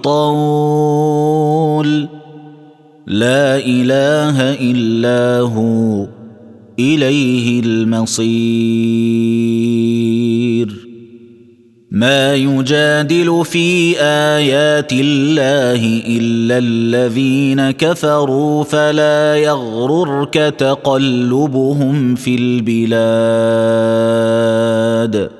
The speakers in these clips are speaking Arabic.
الطول لا إله إلا هو إليه المصير. ما يجادل في آيات الله إلا الذين كفروا فلا يغررك تقلبهم في البلاد.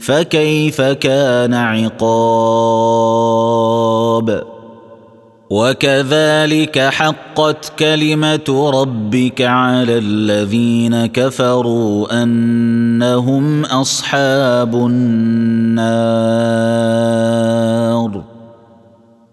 فكيف كان عقاب؟ وكذلك حقت كلمة ربك على الذين كفروا أنهم أصحاب النار.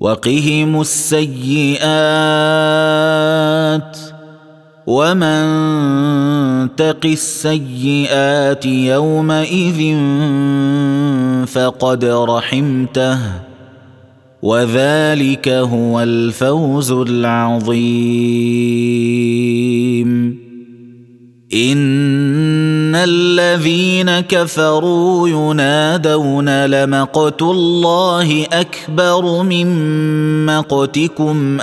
وقهم السيئات ومن تق السيئات يومئذ فقد رحمته وذلك هو الفوز العظيم. ان الذين كفروا ينادون لمقت الله اكبر من مقتكم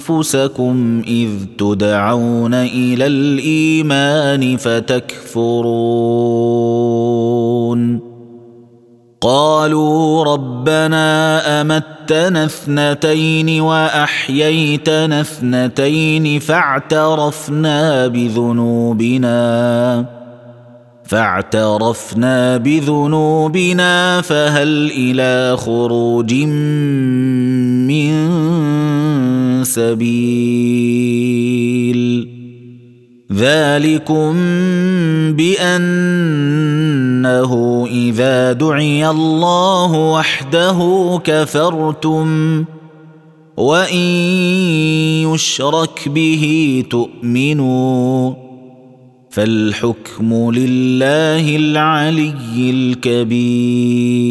انفسكم اذ تدعون إلى الايمان فتكفرون قالوا ربنا أمتنا اثنتين وأحييتنا اثنتين فاعترفنا بذنوبنا فاعترفنا بذنوبنا فهل إلى خروج من سبيل؟ ذلكم بأنه إذا دعي الله وحده كفرتم وإن يشرك به تؤمنوا فالحكم لله العلي الكبير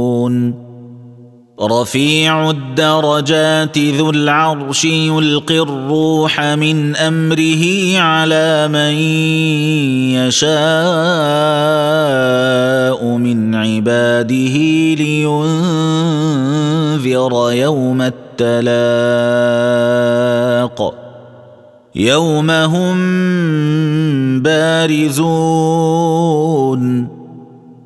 رفيع الدرجات ذو العرش يلقي الروح من أمره على من يشاء من عباده لينذر يوم التلاق. يوم هم بارزون.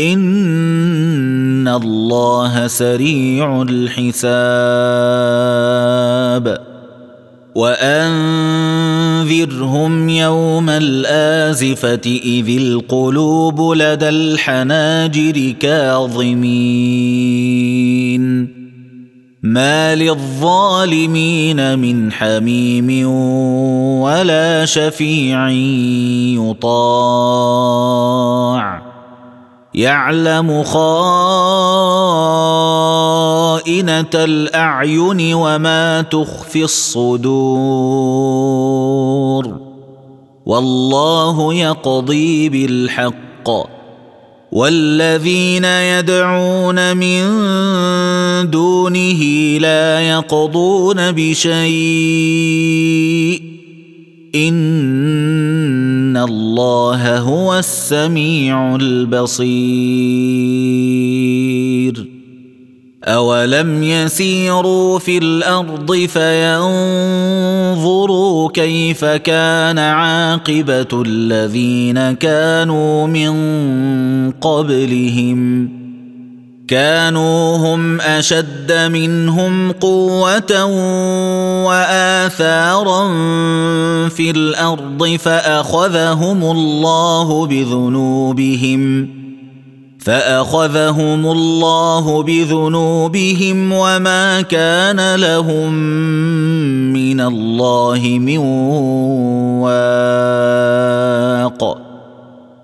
ان الله سريع الحساب وانذرهم يوم الازفه اذ القلوب لدى الحناجر كاظمين ما للظالمين من حميم ولا شفيع يطاع يعلم خائنة الأعين وما تخفي الصدور. والله يقضي بالحق. والذين يدعون من دونه لا يقضون بشيء. ان الله هو السميع البصير اولم يسيروا في الأرض فينظروا كيف كان عاقبه الذين كانوا من قبلهم كانوا هم أشد منهم قوة وآثارا في الأرض فأخذهم الله بذنوبهم فأخذهم الله بذنوبهم وما كان لهم من الله من واق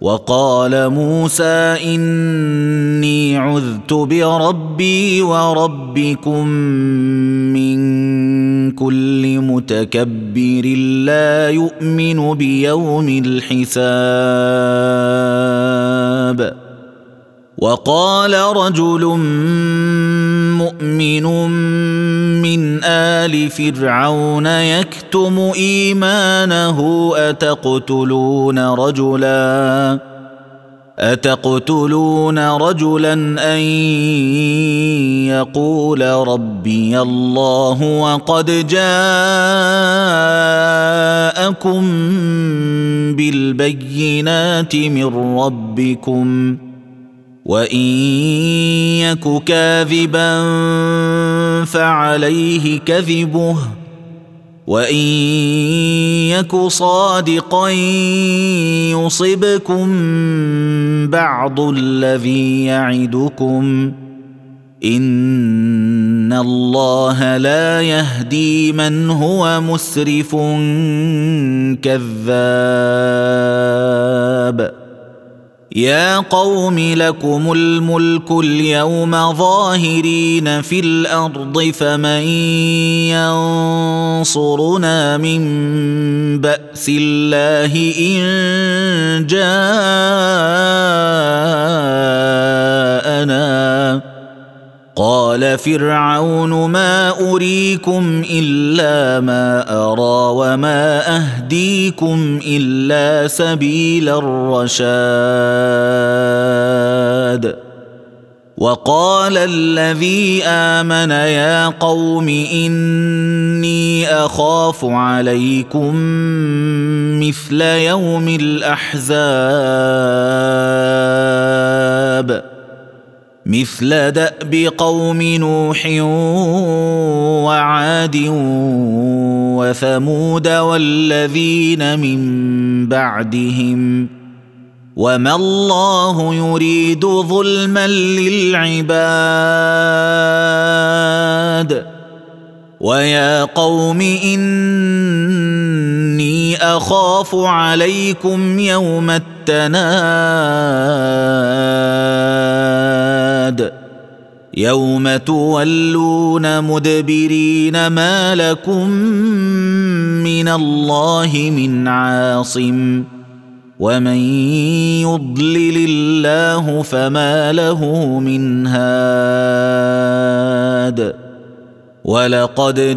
وقال موسى إني عذت بربي وربكم من كل متكبر لا يؤمن بيوم الحساب. وقال رجل مؤمن من آل فرعون يكتم إيمانه أتقتلون رجلا؟ أتقتلون رجلا أن يقول ربي الله وقد جاءكم بالبينات من ربكم وان يك كاذبا فعليه كذبه وان يك صادقا يصبكم بعض الذي يعدكم ان الله لا يهدي من هو مسرف كذاب يا قوم لكم الملك اليوم ظاهرين في الأرض فمن ينصرنا من بأس الله إن جاءنا قال فرعون ما أريكم إلا ما أرى وما أهديكم إلا سبيل الرشاد. وقال الذي آمن يا قوم إني أخاف عليكم مثل يوم الأحزاب. مثل دأب قوم نوح وعاد وثمود والذين من بعدهم وما الله يريد ظلما للعباد ويا قوم إني أخاف عليكم يوم التناد يوم تولون مدبرين ما لكم من الله من عاصم. ومن يضلل الله فما له من هاد. ولقد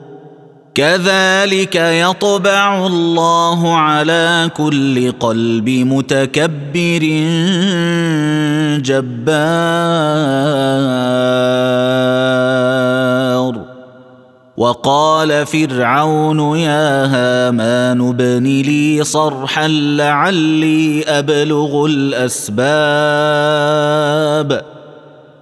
كذلك يطبع الله على كل قلب متكبر جبار. وقال فرعون يا هامان ابن لي صرحا لعلي أبلغ الأسباب.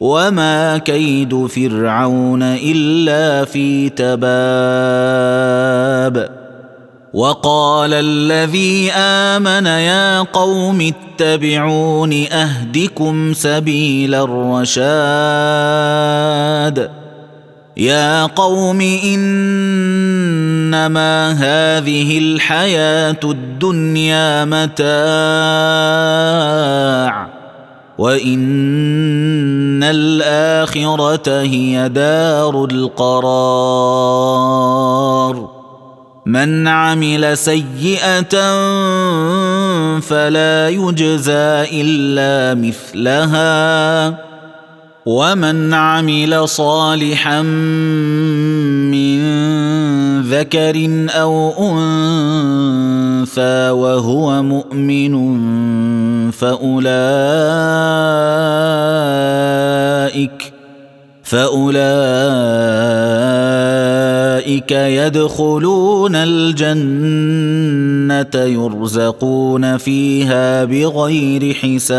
وما كيد فرعون الا في تباب وقال الذي امن يا قوم اتبعون اهدكم سبيل الرشاد يا قوم انما هذه الحياة الدنيا متاع وان الاخره هي دار القرار من عمل سيئه فلا يجزى الا مثلها ومن عمل صالحا من ذكر أو أنثى وهو مؤمن فأولئك فأولئك يدخلون الجنة يرزقون فيها بغير حساب.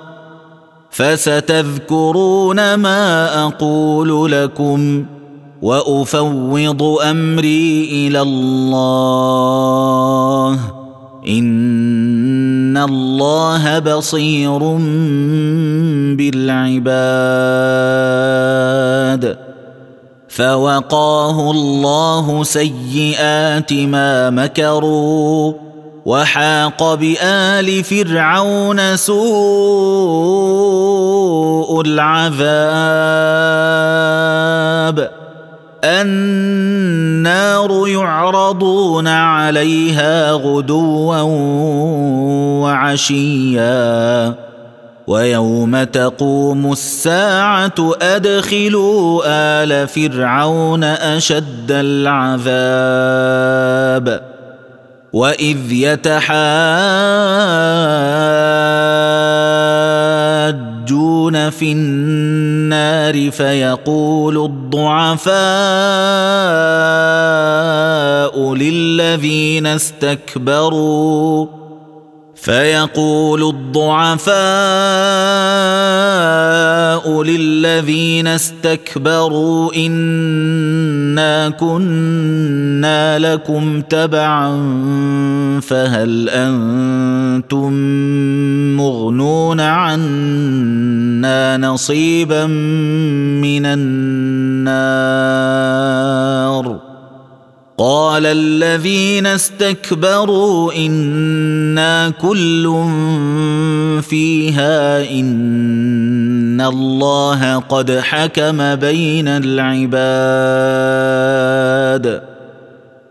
فستذكرون ما أقول لكم وأفوض أمري إلى الله. إن الله بصير بالعباد. فوقاه الله سيئات ما مكروا. وحاق بآل فرعون سوء العذاب. النار يعرضون عليها غدوا وعشيا. ويوم تقوم الساعة أدخلوا آل فرعون أشد العذاب. واذ يتحاجون في النار فيقول الضعفاء للذين استكبروا فيقول الضعفاء للذين استكبروا إنا كنا لكم تبعا فهل أنتم مغنون عنا نصيبا من النار قال الذين استكبروا إنا كل فيها إن الله قد حكم بين العباد.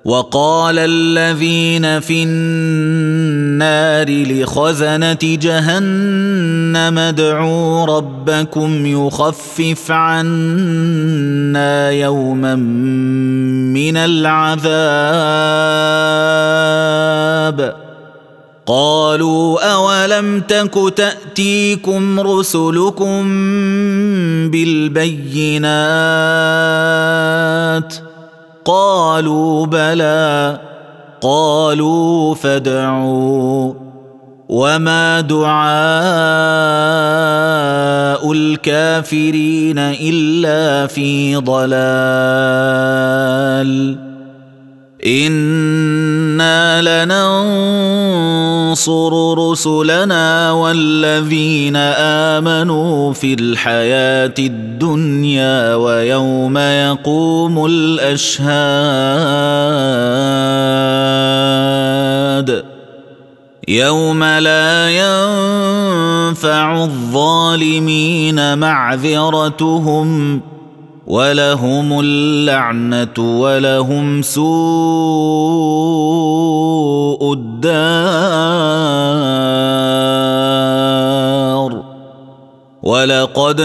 وقال الذين في النار لخزنة جهنم ادعوا ربكم يخفف عنا يوما من العذاب. قالوا أولم تك تأتيكم رسلكم بالبينات؟ قالوا بلى قالوا فادعوا. وما دعاء الكافرين إلا في ضلال. إنا لننصر رسلنا والذين آمنوا في الحياة الدنيا ويوم يقوم الأشهاد. يوم لا ينفع الظالمين معذرتهم ولهم اللعنة ولهم سوء الدار. ولقد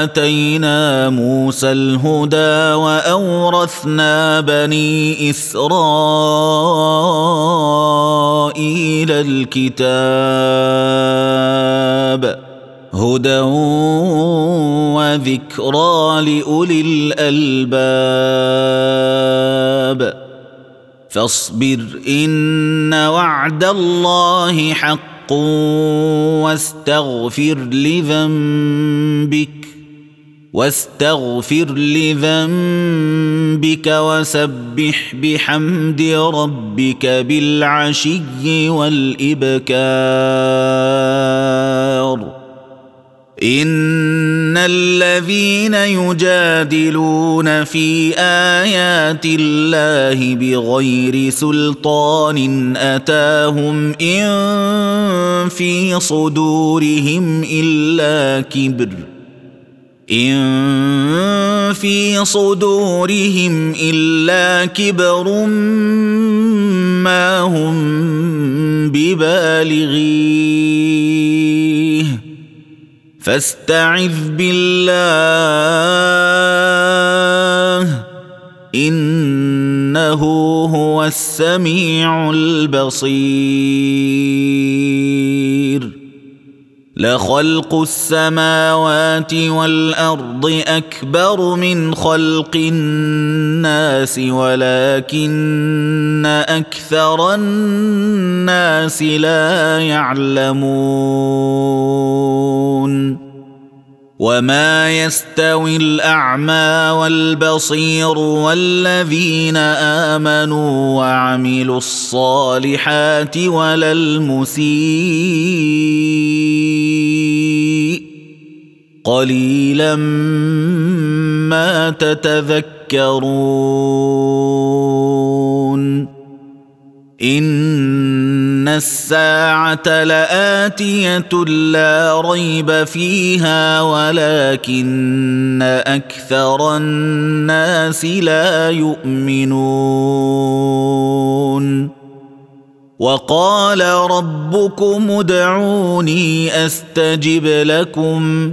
آتينا موسى الهدى وأورثنا بني إسرائيل الكتاب هدى وذكرى لأولي الألباب فاصبر إن وعد الله حق واستغفر لذنبك واستغفر لذنبك وسبح بحمد ربك بالعشي والإبكار. ان الذين يجادلون في ايات الله بغير سلطان اتاهم ان في صدورهم الا كبر ان في صدورهم الا كبر ما هم ببالغيه فاستعذ بالله إنه هو السميع البصير. لخلق السماوات والأرض أكبر من خلق الناس ولكن أكثر الناس لا يعلمون. وما يستوي الاعمى والبصير والذين امنوا وعملوا الصالحات ولا المسيء قليلا ما تتذكرون ان الساعة لاتيه لا ريب فيها ولكن أكثر الناس لا يؤمنون وقال ربكم ادعوني استجب لكم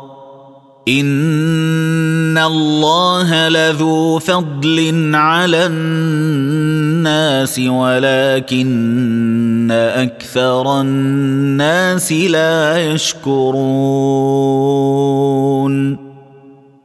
ان الله لذو فضل على الناس ولكن أكثر الناس لا يشكرون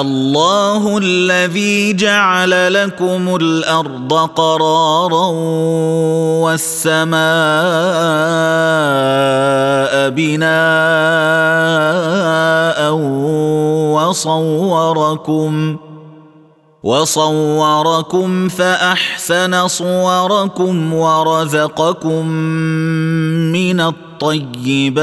الله الذي جعل لكم الأرض قرارا والسماء بناء وصوركم وصوركم فأحسن صوركم ورزقكم من الطيبات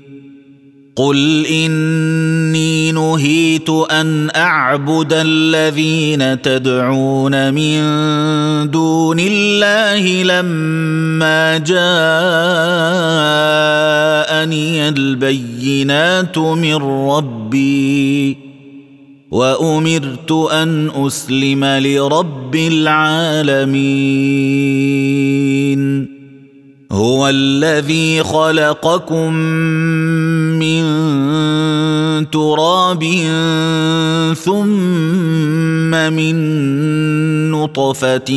قل اني نهيت ان اعبد الذين تدعون من دون الله لما جاءني البينات من ربي وامرت ان اسلم لرب العالمين هو الذي خلقكم من تراب ثم من نطفة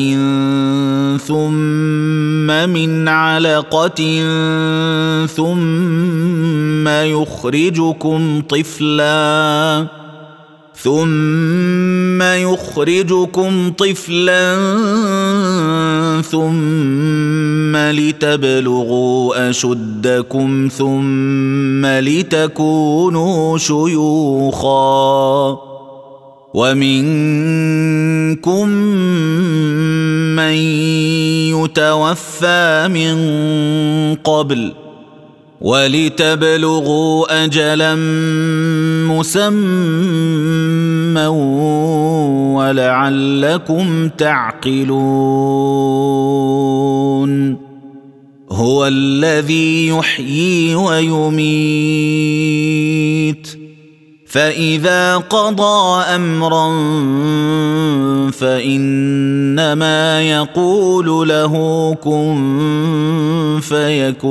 ثم من علقة ثم يخرجكم طفلا ثم يخرجكم طفلا ثم لتبلغوا أشدكم ثم لتكونوا شيوخا. ومنكم من يتوفى من قبل ولتبلغوا أجلا مسمى ولعلكم تعقلون. هو الذي يحيي ويميت. فإذا قضى أمرا فإنما يقول له كن فيكون.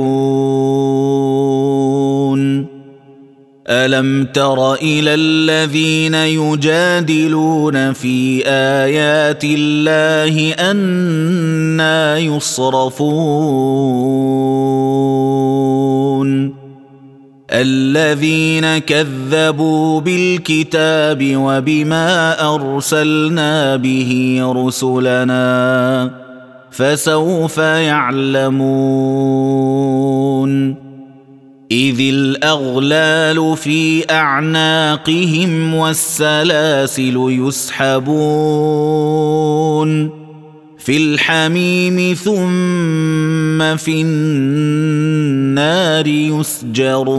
ألم تر إلى الذين يجادلون في آيات الله أنا يصرفون؟ الذين كذبوا بالكتاب وبما أرسلنا به رسلنا فسوف يعلمون. إذ الأغلال في أعناقهم والسلاسل يسحبون. في الحميم ثم في النار يسجرون.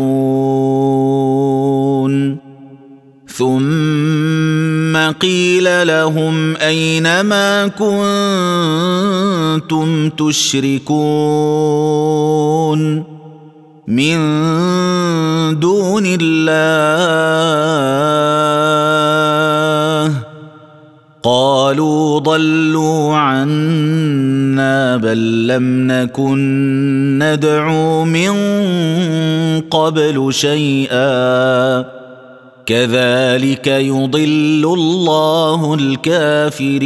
ثم قيل لهم أين ما كنتم تشركون؟ من دون الله. قالوا ضلوا عنا بل لم نكن ندعو من قبل شيئا. كذلك يضل الله الكافرين.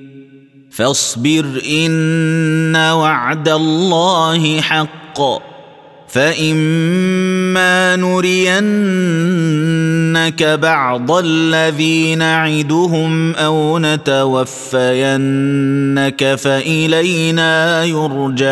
فاصبر إن وعد الله حق. فإما نرينك بعض الذي نعدهم أو نتوفينك فإلينا يرجعون.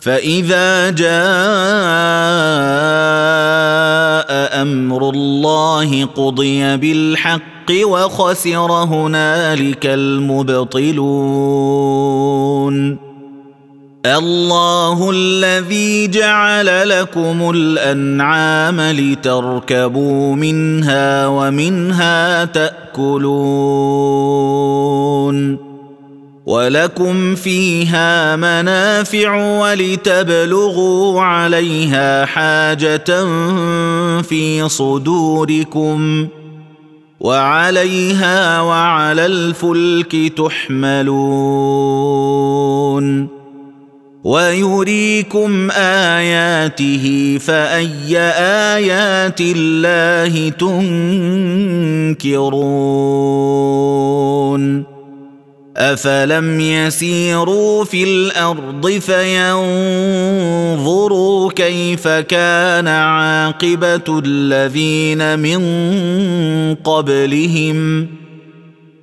فإذا جاء أمر الله قضي بالحق وخسر هنالك المبطلون. الله الذي جعل لكم الأنعام لتركبوا منها ومنها تأكلون. ولكم فيها منافع ولتبلغوا عليها حاجة في صدوركم وعليها وعلى الفلك تحملون ويريكم آياته فأي آيات الله تنكرون افلم يسيروا في الأرض فينظروا كيف كان عاقبه الذين من قبلهم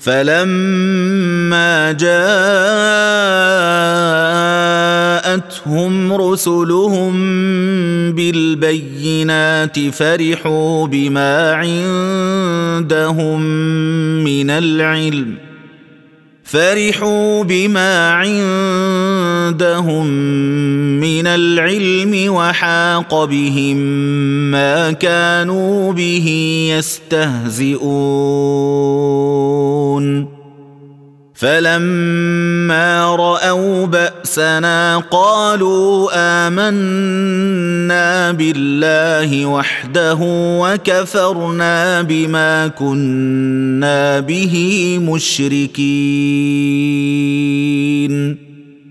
فلما جاءتهم رسلهم بالبينات فرحوا بما عندهم من العلم. فرحوا بما عندهم من العلم وحاق بهم ما كانوا به يستهزئون فلما راوا باسنا قالوا امنا بالله وحده وكفرنا بما كنا به مشركين